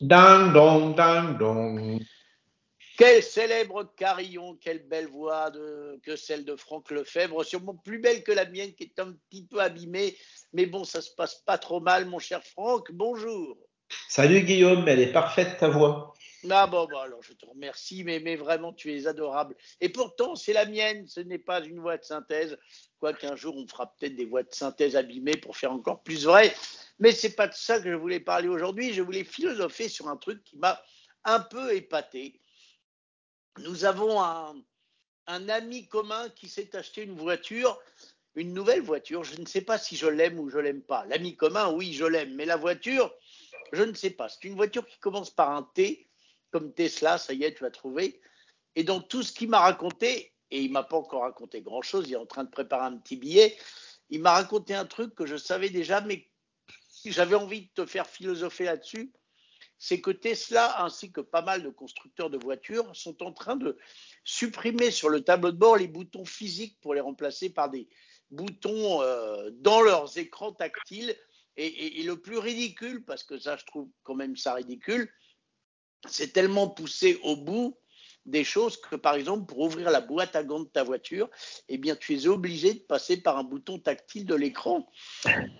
Ding dong, ding dong. Quel célèbre carillon, quelle belle voix de, que celle de Franck Lefebvre, sûrement plus belle que la mienne qui est un petit peu abîmée. Mais bon, ça se passe pas trop mal, mon cher Franck. Bonjour. Salut Guillaume, elle est parfaite ta voix. Ah bon, bon, alors je te remercie, mais, mais vraiment tu es adorable. Et pourtant, c'est la mienne, ce n'est pas une voix de synthèse. Quoiqu'un jour, on fera peut-être des voix de synthèse abîmées pour faire encore plus vrai. Mais c'est pas de ça que je voulais parler aujourd'hui. Je voulais philosopher sur un truc qui m'a un peu épaté. Nous avons un, un ami commun qui s'est acheté une voiture, une nouvelle voiture. Je ne sais pas si je l'aime ou je l'aime pas. L'ami commun, oui, je l'aime, mais la voiture, je ne sais pas. C'est une voiture qui commence par un T, comme Tesla, ça y est, tu vas trouver. Et dans tout ce qu'il m'a raconté, et il m'a pas encore raconté grand-chose, il est en train de préparer un petit billet, il m'a raconté un truc que je savais déjà, mais j'avais envie de te faire philosopher là-dessus. C'est que Tesla, ainsi que pas mal de constructeurs de voitures, sont en train de supprimer sur le tableau de bord les boutons physiques pour les remplacer par des boutons euh, dans leurs écrans tactiles. Et, et, et, le plus ridicule, parce que ça, je trouve quand même ça ridicule, c'est tellement poussé au bout des choses que, par exemple, pour ouvrir la boîte à gants de ta voiture, eh bien, tu es obligé de passer par un bouton tactile de l'écran.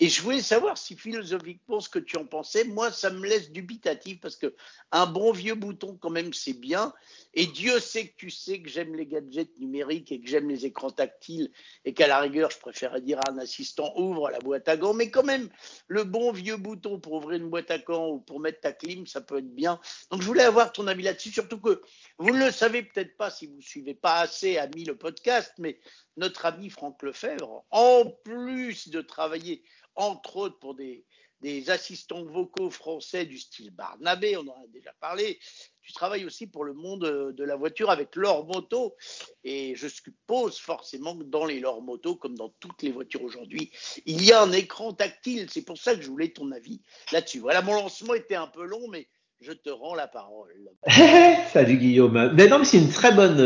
Et je voulais savoir si philosophiquement ce que tu en pensais, moi, ça me laisse dubitatif parce que un bon vieux bouton, quand même, c'est bien. Et Dieu sait que tu sais que j'aime les gadgets numériques et que j'aime les écrans tactiles et qu'à la rigueur, je préférerais dire à un assistant ouvre la boîte à gants. Mais quand même, le bon vieux bouton pour ouvrir une boîte à gants ou pour mettre ta clim, ça peut être bien. Donc, je voulais avoir ton avis là-dessus, surtout que vous ne le savez peut-être pas si vous ne suivez pas assez ami le podcast, mais notre ami Franck Lefebvre, en plus de travailler entre autres pour des, des assistants vocaux français du style Barnabé, on en a déjà parlé. Tu travailles aussi pour le monde de la voiture avec Lore Moto. Et je suppose forcément que dans les Lore Moto, comme dans toutes les voitures aujourd'hui, il y a un écran tactile. C'est pour ça que je voulais ton avis là-dessus. Voilà, mon lancement était un peu long, mais je te rends la parole. Salut Guillaume. Mais non, mais c'est une très bonne,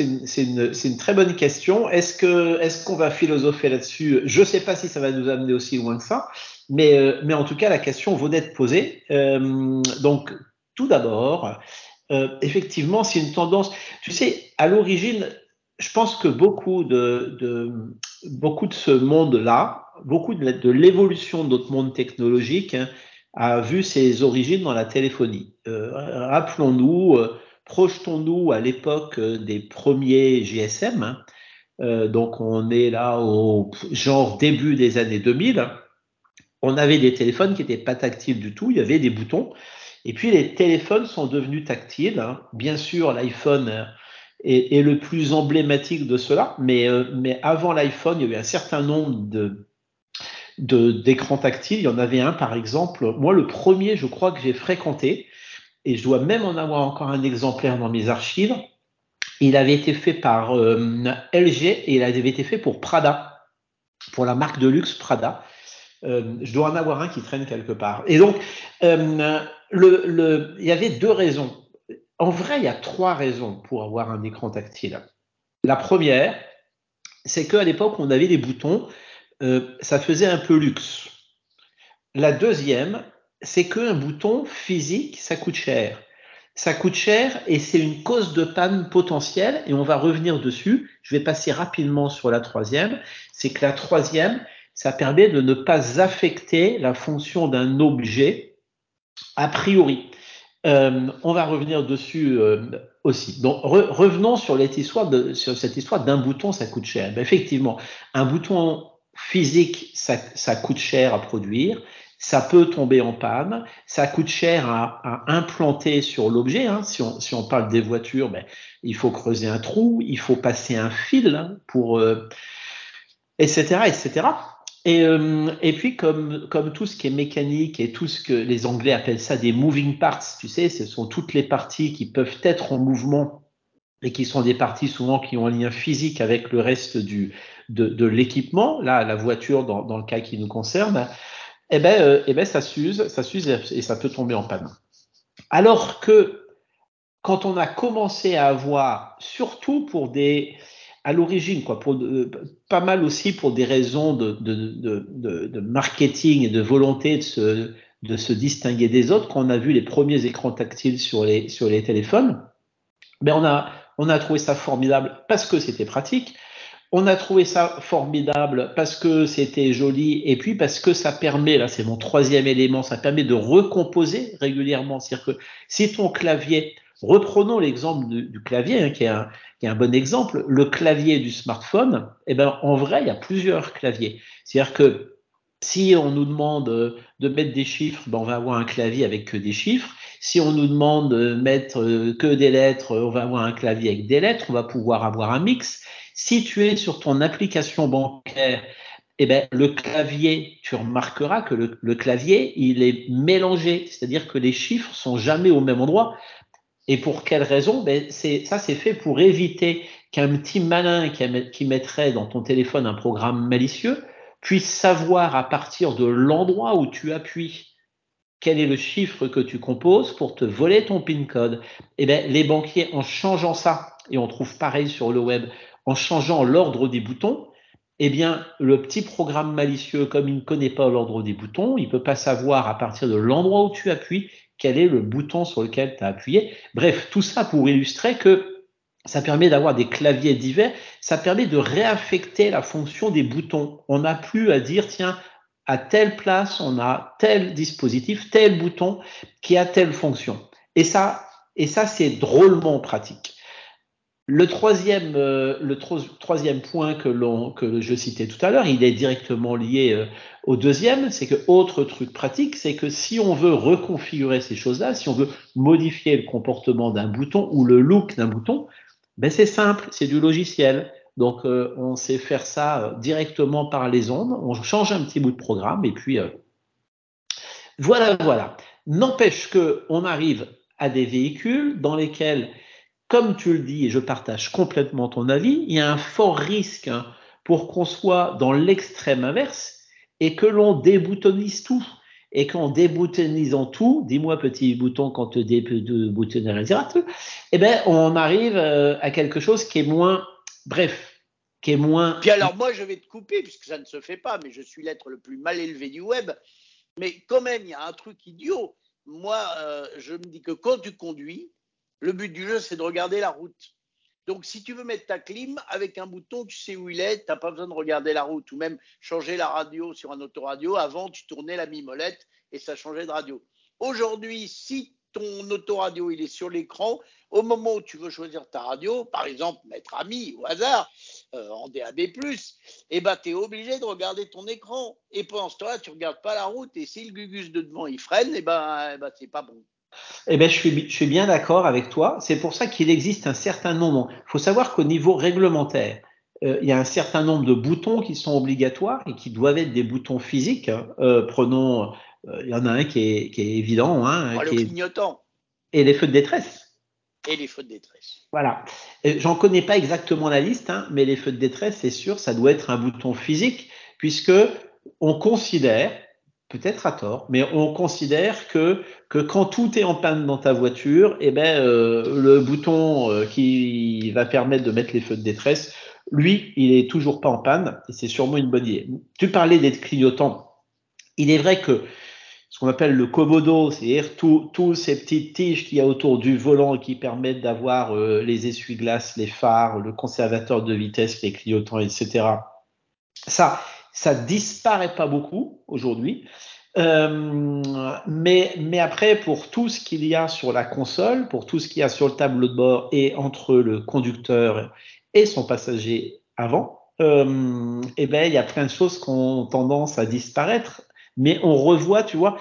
une, c'est une, c'est une très bonne question. Est-ce que, est-ce qu'on va philosopher là-dessus? Je ne sais pas si ça va nous amener aussi loin que ça, mais, euh, mais en tout cas, la question vaut d'être posée. Euh, donc, tout d'abord, euh, effectivement, c'est une tendance. Tu sais, à l'origine, je pense que beaucoup de, de beaucoup de ce monde-là, beaucoup de, de l'évolution de notre monde technologique. Hein, a vu ses origines dans la téléphonie. Euh, Rappelons-nous, euh, projetons-nous à l'époque des premiers GSM. Hein. Euh, donc on est là au genre début des années 2000. On avait des téléphones qui n'étaient pas tactiles du tout, il y avait des boutons. Et puis les téléphones sont devenus tactiles. Hein. Bien sûr, l'iPhone est, le plus emblématique de cela, mais, euh, mais avant l'iPhone, il y avait un certain nombre de d'écran tactile. Il y en avait un, par exemple, moi, le premier, je crois que j'ai fréquenté, et je dois même en avoir encore un exemplaire dans mes archives. Il avait été fait par euh, LG et il avait été fait pour Prada, pour la marque de luxe Prada. Euh, je dois en avoir un qui traîne quelque part. Et donc, euh, le, le, il y avait deux raisons. En vrai, il y a trois raisons pour avoir un écran tactile. La première, c'est qu'à l'époque, on avait des boutons euh, ça faisait un peu luxe. La deuxième, c'est qu'un bouton physique, ça coûte cher. Ça coûte cher et c'est une cause de panne potentielle et on va revenir dessus. Je vais passer rapidement sur la troisième. C'est que la troisième, ça permet de ne pas affecter la fonction d'un objet a priori. Euh, on va revenir dessus euh, aussi. Donc re revenons sur cette histoire d'un bouton, ça coûte cher. Ben, effectivement, un bouton physique, ça, ça, coûte cher à produire, ça peut tomber en panne, ça coûte cher à, implanter sur l'objet. Hein. Si, on, si, on, parle des voitures, ben, il faut creuser un trou, il faut passer un fil hein, pour, euh, etc., etc. Et, euh, et puis comme, comme tout ce qui est mécanique et tout ce que les Anglais appellent ça des moving parts, tu sais, ce sont toutes les parties qui peuvent être en mouvement et qui sont des parties souvent qui ont un lien physique avec le reste du, de, l'équipement, là, la voiture dans, le cas qui nous concerne, eh ben, euh, eh ben ça s'use, ça s'use et ça peut tomber en panne. Alors que quand on a commencé à avoir, surtout pour des, à l'origine, quoi, pour euh, pas mal aussi pour des raisons de, de, de, de, marketing et de volonté de se, de se distinguer des autres, quand on a vu les premiers écrans tactiles sur les, sur les téléphones, ben on, a, on a trouvé ça formidable parce que c'était pratique. On a trouvé ça formidable parce que c'était joli et puis parce que ça permet, là c'est mon troisième élément, ça permet de recomposer régulièrement. C'est-à-dire que si ton clavier, reprenons l'exemple du, clavier, hein, qui, est un, bon exemple, le clavier du smartphone, eh ben, en vrai, il y a plusieurs claviers. C'est-à-dire que si on nous demande euh, de mettre des chiffres, ben on va avoir un clavier avec que des chiffres. Si on nous demande de mettre euh, que des lettres, on va avoir un clavier avec des lettres. On va pouvoir avoir un mix. Si tu es sur ton application bancaire, eh ben, le clavier, tu remarqueras que le, clavier, il est mélangé. C'est-à-dire que les chiffres sont jamais au même endroit. Et pour quelle raison? Ben, Ça, c'est fait pour éviter qu'un petit malin qui, mettrait dans ton téléphone un programme malicieux puisse savoir à partir de l'endroit où tu appuies quel est le chiffre que tu composes pour te voler ton PIN code. Eh bien, les banquiers, en changeant ça, et on trouve pareil sur le web, en changeant l'ordre des boutons, eh bien, le petit programme malicieux, comme il ne connaît pas l'ordre des boutons, il peut pas savoir à partir de l'endroit où tu appuies quel est le bouton sur lequel tu as appuyé. Bref, tout ça pour illustrer que ça permet d'avoir des claviers divers, ça permet de réaffecter la fonction des boutons. On n'a plus à dire, tiens, à telle place, on a tel dispositif, tel bouton qui a telle fonction. Et ça, et ça c'est drôlement pratique. Le troisième, euh, le troisième point que, que je citais tout à l'heure, il est directement lié euh, au deuxième, c'est que autre truc pratique, c'est que si on veut reconfigurer ces choses-là, si on veut modifier le comportement d'un bouton ou le look d'un bouton, ben c'est simple, c'est du logiciel. Donc euh, on sait faire ça euh, directement par les ondes. On change un petit bout de programme et puis euh, voilà, voilà. N'empêche que on arrive à des véhicules dans lesquels, comme tu le dis, et je partage complètement ton avis, il y a un fort risque hein, pour qu'on soit dans l'extrême inverse et que l'on déboutonnise tout et qu'en déboutonnisant tout, dis-moi petit bouton quand te déboutonneras, eh ben, on arrive euh, à quelque chose qui est moins, bref, qui est moins. Puis alors, moi, je vais te couper, puisque ça ne se fait pas, mais je suis l'être le plus mal élevé du web. Mais quand même, il y a un truc idiot. Moi, euh, je me dis que quand tu conduis, le but du jeu, c'est de regarder la route. Donc, si tu veux mettre ta clim avec un bouton, tu sais où il est, tu n'as pas besoin de regarder la route ou même changer la radio sur un autoradio. Avant, tu tournais la mimolette et ça changeait de radio. Aujourd'hui, si ton autoradio il est sur l'écran, au moment où tu veux choisir ta radio, par exemple mettre ami au hasard euh, en DAB+, eh ben tu es obligé de regarder ton écran et pendant ce temps-là, tu regardes pas la route et si le gugus de devant il freine, eh ben, eh ben c'est pas bon. Eh ben, je suis, je suis bien d'accord avec toi. C'est pour ça qu'il existe un certain nombre. Il faut savoir qu'au niveau réglementaire, euh, il y a un certain nombre de boutons qui sont obligatoires et qui doivent être des boutons physiques. Euh, prenons, euh, il y en a un qui est, qui est évident. Hein, ah, qui le clignotant. Et les feux de détresse. Et les feux de détresse. Voilà. J'en connais pas exactement la liste, hein, mais les feux de détresse, c'est sûr, ça doit être un bouton physique, puisque on considère, peut-être à tort, mais on considère que, quand tout est en panne dans ta voiture, eh ben, euh, le bouton euh, qui va permettre de mettre les feux de détresse, lui, il est toujours pas en panne, et c'est sûrement une bonne idée. Tu parlais d'être clignotant. Il est vrai que ce qu'on appelle le komodo, c'est-à-dire tous ces petites tiges qu'il y a autour du volant qui permettent d'avoir euh, les essuie-glaces, les phares, le conservateur de vitesse, les clignotants, etc. Ça, ça disparaît pas beaucoup aujourd'hui. Euh, mais, mais après, pour tout ce qu'il y a sur la console, pour tout ce qu'il y a sur le tableau de bord et entre le conducteur et son passager avant, euh, eh ben, il y a plein de choses qui ont tendance à disparaître. Mais on revoit, tu vois,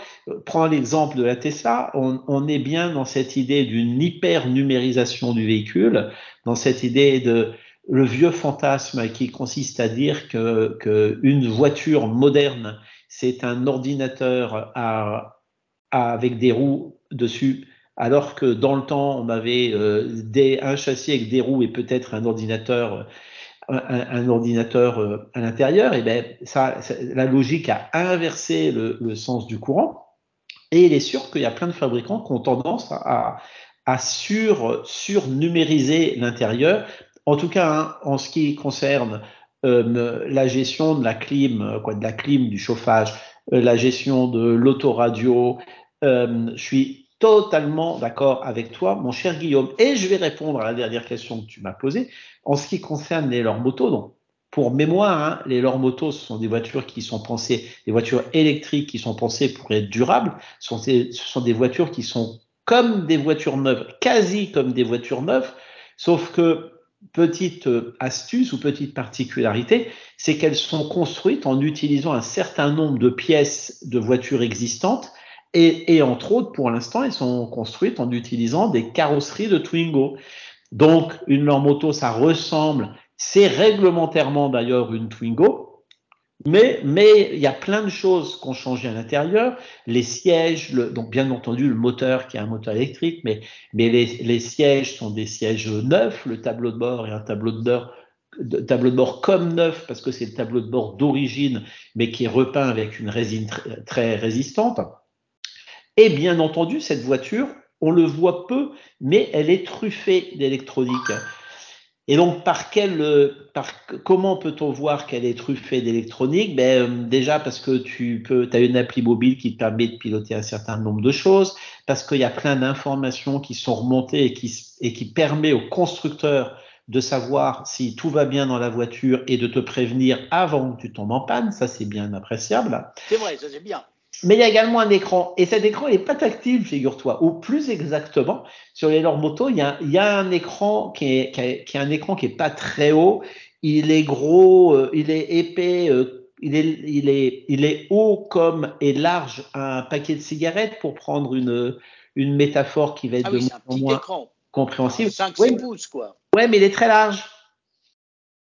prends l'exemple de la Tesla, on, on, est bien dans cette idée d'une hyper numérisation du véhicule, dans cette idée de le vieux fantasme qui consiste à dire que, que voiture moderne, c'est un ordinateur avec des roues dessus, alors que dans le temps, on avait euh, un châssis avec des roues et peut-être un ordinateur, un, ordinateur euh, à l'intérieur. Et ben, ça, la logique a inversé le, le, sens du courant. Et il est sûr qu'il y a plein de fabricants qui ont tendance à, à sur, surnumériser l'intérieur en tout cas, hein, en ce qui concerne euh, la gestion de la clim, quoi, de la clim, du chauffage, la gestion de l'autoradio. je suis totalement d'accord avec toi, mon cher Guillaume. Et je vais répondre à la dernière question que tu m'as posée en ce qui concerne les leurs motos. Donc, pour mémoire, hein, les leurs motos, ce sont des voitures qui sont pensées, des voitures électriques qui sont pensées pour être durables. Ce sont, des, ce sont des voitures qui sont comme des voitures neuves, quasi comme des voitures neuves, sauf que petite euh, astuce ou petite particularité, c'est qu'elles sont construites en utilisant un certain nombre de pièces de voitures existantes et, et entre autres, pour l'instant, elles sont construites en utilisant des carrosseries de Twingo. Donc, une leur moto, ça ressemble, c'est réglementairement d'ailleurs une Twingo, mais, mais il y a plein de choses qui ont changé à l'intérieur. Les sièges, le, donc bien entendu le moteur qui est un moteur électrique, mais, mais les, les sièges sont des sièges neufs. Le tableau de bord est un tableau de bord tableau de bord comme neuf parce que c'est le tableau de bord d'origine, mais qui est repeint avec une résine très, très résistante. Et bien entendu, cette voiture, on le voit peu, mais elle est truffée d'électronique. Et donc, par quel, euh, par, comment peut-on voir qu'elle est truffée d'électronique? Ben, euh, Déjà parce que tu peux, as une appli mobile qui te permet de piloter un certain nombre de choses, parce qu'il y a plein d'informations qui sont remontées et qui, et qui permet au constructeur de savoir si tout va bien dans la voiture et de te prévenir avant que tu tombes en panne. Ça, c'est bien appréciable. C'est vrai, ça c'est bien. Mais il y a également un écran. Et cet écran n'est pas tactile, figure-toi. Ou plus exactement, sur les leurs motos, il y a, il y a un écran qui est, qui, est, qui est un écran qui est pas très haut. Il est gros, euh, il est épais, euh, il, est, il, est, il est haut comme et large un paquet de cigarettes pour prendre une, une métaphore qui va être ah oui, de moins en moins écran. compréhensible. 5-6 ouais, pouces, quoi. Ouais, mais il est très large.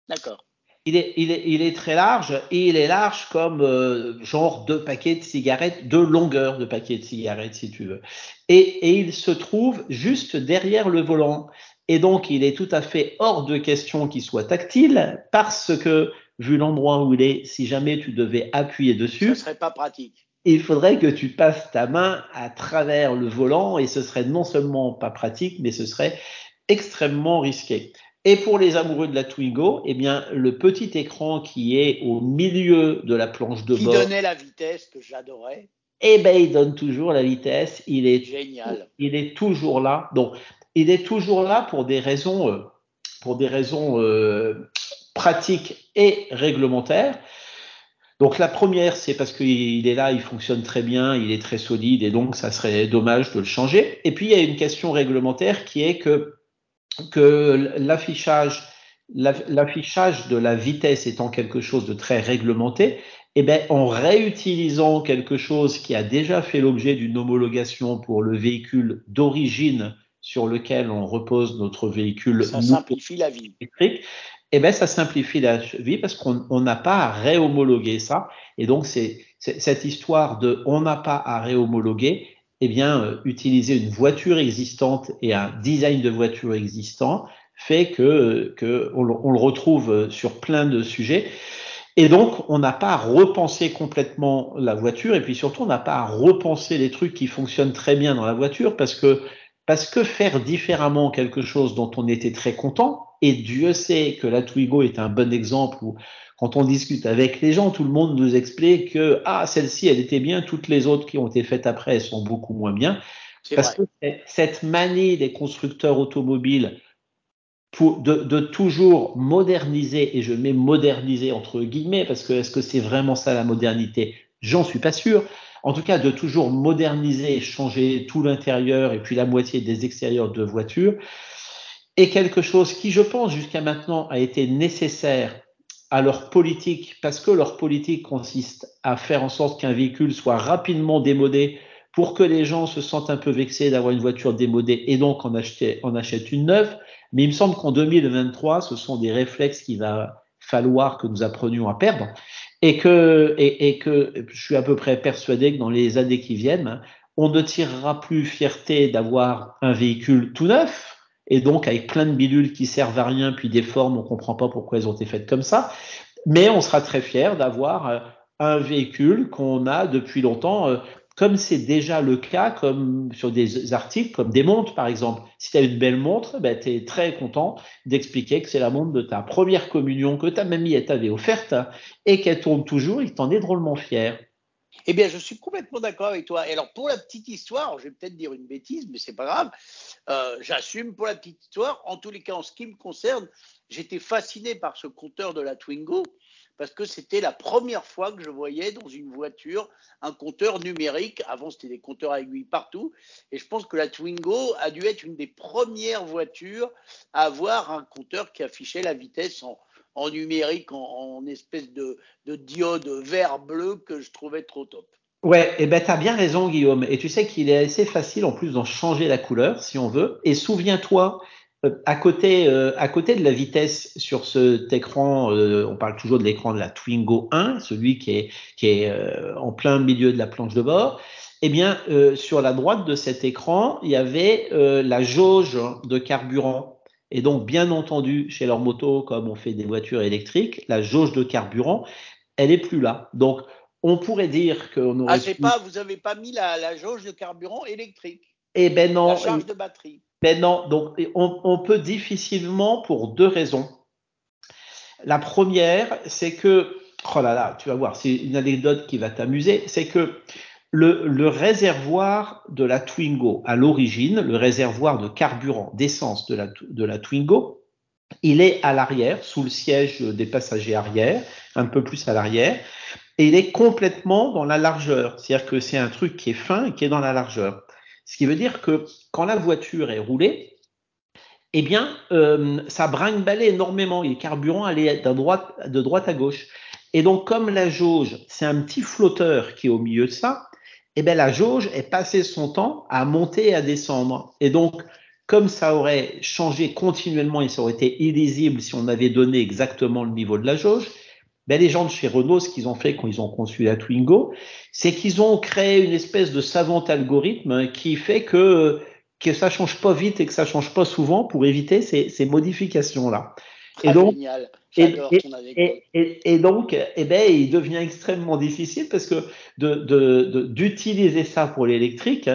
D'accord. Il est, il, est, il est très large et il est large comme euh, genre deux paquets de cigarettes, deux longueurs de paquets de cigarettes si tu veux. Et, et, il se trouve juste derrière le volant. Et donc il est tout à fait hors de question qu'il soit tactile parce que vu l'endroit où il est, si jamais tu devais appuyer dessus, ça serait pas pratique. Il faudrait que tu passes ta main à travers le volant et ce serait non seulement pas pratique, mais ce serait extrêmement risqué. Et pour les amoureux de la Twingo, eh bien, le petit écran qui est au milieu de la planche de qui bord. Qui donnait la vitesse que j'adorais. Eh ben, il donne toujours la vitesse. Il est génial. Il est toujours là. Donc, il est toujours là pour des raisons, euh, pour des raisons euh, pratiques et réglementaires. Donc la première, c'est parce qu'il est là, il fonctionne très bien, il est très solide et donc ça serait dommage de le changer. Et puis il y a une question réglementaire qui est que que l'affichage l'affichage de la vitesse étant quelque chose de très réglementé, eh bien, en réutilisant quelque chose qui a déjà fait l'objet d'une homologation pour le véhicule d'origine sur lequel on repose notre véhicule ça simplifie la vie. électrique, eh ben, ça simplifie la vie parce qu'on n'a pas à réhomologuer ça. Et donc, c'est cette histoire de on n'a pas à réhomologuer, eh bien, euh, utiliser une voiture existante et un design de voiture existant fait que, que on, on, le retrouve sur plein de sujets. Et donc, on n'a pas à repenser complètement la voiture et puis surtout, on n'a pas à repenser les trucs qui fonctionnent très bien dans la voiture parce que parce que faire différemment quelque chose dont on était très content, et Dieu sait que la Twigo est un bon exemple où quand on discute avec les gens, tout le monde nous explique que ah celle-ci elle était bien, toutes les autres qui ont été faites après elles sont beaucoup moins bien. Parce vrai. que cette manie des constructeurs automobiles pour, de, de, toujours moderniser, et je mets moderniser entre guillemets, parce que est-ce que c'est vraiment ça la modernité? J'en suis pas sûr. En tout cas, de toujours moderniser, changer tout l'intérieur et puis la moitié des extérieurs de voitures, est quelque chose qui, je pense, jusqu'à maintenant a été nécessaire à leur politique, parce que leur politique consiste à faire en sorte qu'un véhicule soit rapidement démodé pour que les gens se sentent un peu vexés d'avoir une voiture démodée et donc en, acheter, en achètent une neuve. Mais il me semble qu'en 2023, ce sont des réflexes qu'il va falloir que nous apprenions à perdre et que, et, que je suis à peu près persuadé que dans les années qui viennent, on ne tirera plus fierté d'avoir un véhicule tout neuf, et donc avec plein de bidules qui servent à rien, puis des formes, on comprend pas pourquoi elles ont été faites comme ça. Mais on sera très fier d'avoir un véhicule qu'on a depuis longtemps, comme c'est déjà le cas, comme sur des articles, comme des montres par exemple. Si tu as une belle montre, ben, tu es très content d'expliquer que c'est la montre de ta première communion que ta mamie t'avait offerte et qu'elle tourne toujours et que t'en es drôlement fier. Eh bien, je suis complètement d'accord avec toi. Et alors, pour la petite histoire, je vais peut-être dire une bêtise, mais c'est pas grave. Euh, j'assume pour la petite histoire. En tous les cas, en ce qui me concerne, j'étais fasciné par ce compteur de la Twingo parce que c'était la première fois que je voyais dans une voiture un compteur numérique. Avant, c'était des compteurs à aiguilles partout. Et je pense que la Twingo a dû être une des premières voitures à avoir un compteur qui affichait la vitesse en, numérique, en, espèce de, diode vert-bleu que je trouvais trop top. Ouais, et eh ben as bien raison Guillaume. Et tu sais qu'il est assez facile en plus d'en changer la couleur si on veut. Et souviens-toi, à côté, euh, à côté de la vitesse sur cet écran, euh, on parle toujours de l'écran de la Twingo 1, celui qui est, qui est en plein milieu de la planche de bord. Eh bien, sur la droite de cet écran, il y avait la jauge de carburant et donc, bien entendu, chez leur moto, comme on fait des voitures électriques, la jauge de carburant, elle est plus là. Donc, on pourrait dire qu'on aurait. Ah, c'est pas, vous n'avez pas mis la, jauge de carburant électrique. Eh ben non. La charge de batterie. Ben non. Donc, on, peut difficilement pour deux raisons. La première, c'est que, oh là là, tu vas voir, c'est une anecdote qui va t'amuser, c'est que le, réservoir de la Twingo, à l'origine, le réservoir de carburant, d'essence de la Twingo, il est à l'arrière, sous le siège des passagers arrière, un peu plus à l'arrière, et il est complètement dans la largeur. C'est-à-dire que c'est un truc qui est fin et qui est dans la largeur. Ce qui veut dire que quand la voiture est roulée, eh bien, euh, ça brinque-ballait énormément et le carburant allait de droite, de droite à gauche. Et donc, comme la jauge, c'est un petit flotteur qui est au milieu de ça, eh bien, la jauge est passée son temps à monter et à descendre. Et donc, comme ça aurait changé continuellement et ça aurait été illisible si on avait donné exactement le niveau de la jauge, ben les gens de chez Renault, ce qu'ils ont fait quand ils ont conçu la Twingo, c'est qu'ils ont créé une espèce de savant algorithme qui fait que que ça change pas vite et que ça change pas souvent pour éviter ces, ces modifications-là. et donc, génial. Et, et, et, donc, eh ben, il devient extrêmement difficile parce que d'utiliser de, ça pour l'électrique,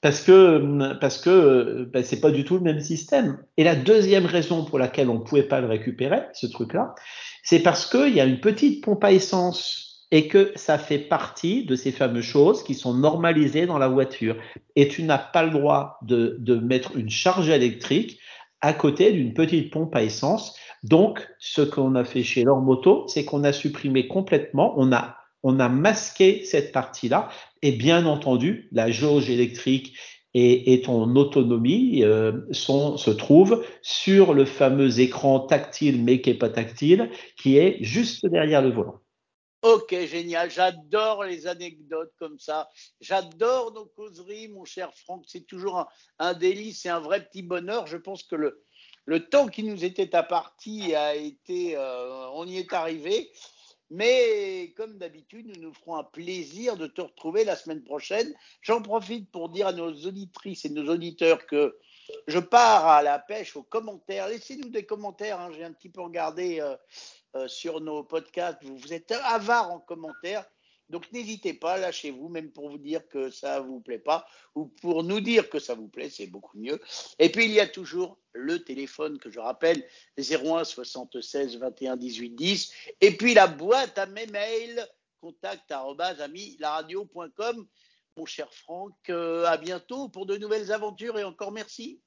parce que parce que ben, c'est pas du tout le même système. Et la deuxième raison pour laquelle on pouvait pas le récupérer, ce truc-là, c'est parce qu'il y a une petite pompe à essence et que ça fait partie de ces fameuses choses qui sont normalisées dans la voiture. Et tu n'as pas le droit de, mettre une charge électrique à côté d'une petite pompe à essence donc, ce qu'on a fait chez leur moto, c'est qu'on a supprimé complètement, on a masqué cette partie-là. Et bien entendu, la jauge électrique et, ton autonomie euh, se trouvent sur le fameux écran tactile, mais qui n'est pas tactile, qui est juste derrière le volant. Ok, génial. J'adore les anecdotes comme ça. J'adore nos causeries, mon cher Franck. C'est toujours un, un délice et un vrai petit bonheur. Je pense que le, temps qui nous était imparti a été, euh, on y est arrivé. Mais comme d'habitude, nous nous ferons un plaisir de te retrouver la semaine prochaine. J'en profite pour dire à nos auditrices et nos auditeurs que je pars à la pêche aux commentaires. Laissez-nous des commentaires. Hein. J'ai un petit peu regardé euh, euh, sur nos podcasts. vous êtes avares en commentaires. Donc n'hésitez pas, lâchez-vous, même pour vous dire que ça vous plaît pas, ou pour nous dire que ça vous plaît, c'est beaucoup mieux. Et puis il y a toujours le téléphone que je rappelle, 01 76 21 18 10, et puis la boîte à mes mails, contact laradio.com. Mon cher Franck, euh, à bientôt pour de nouvelles aventures et encore merci.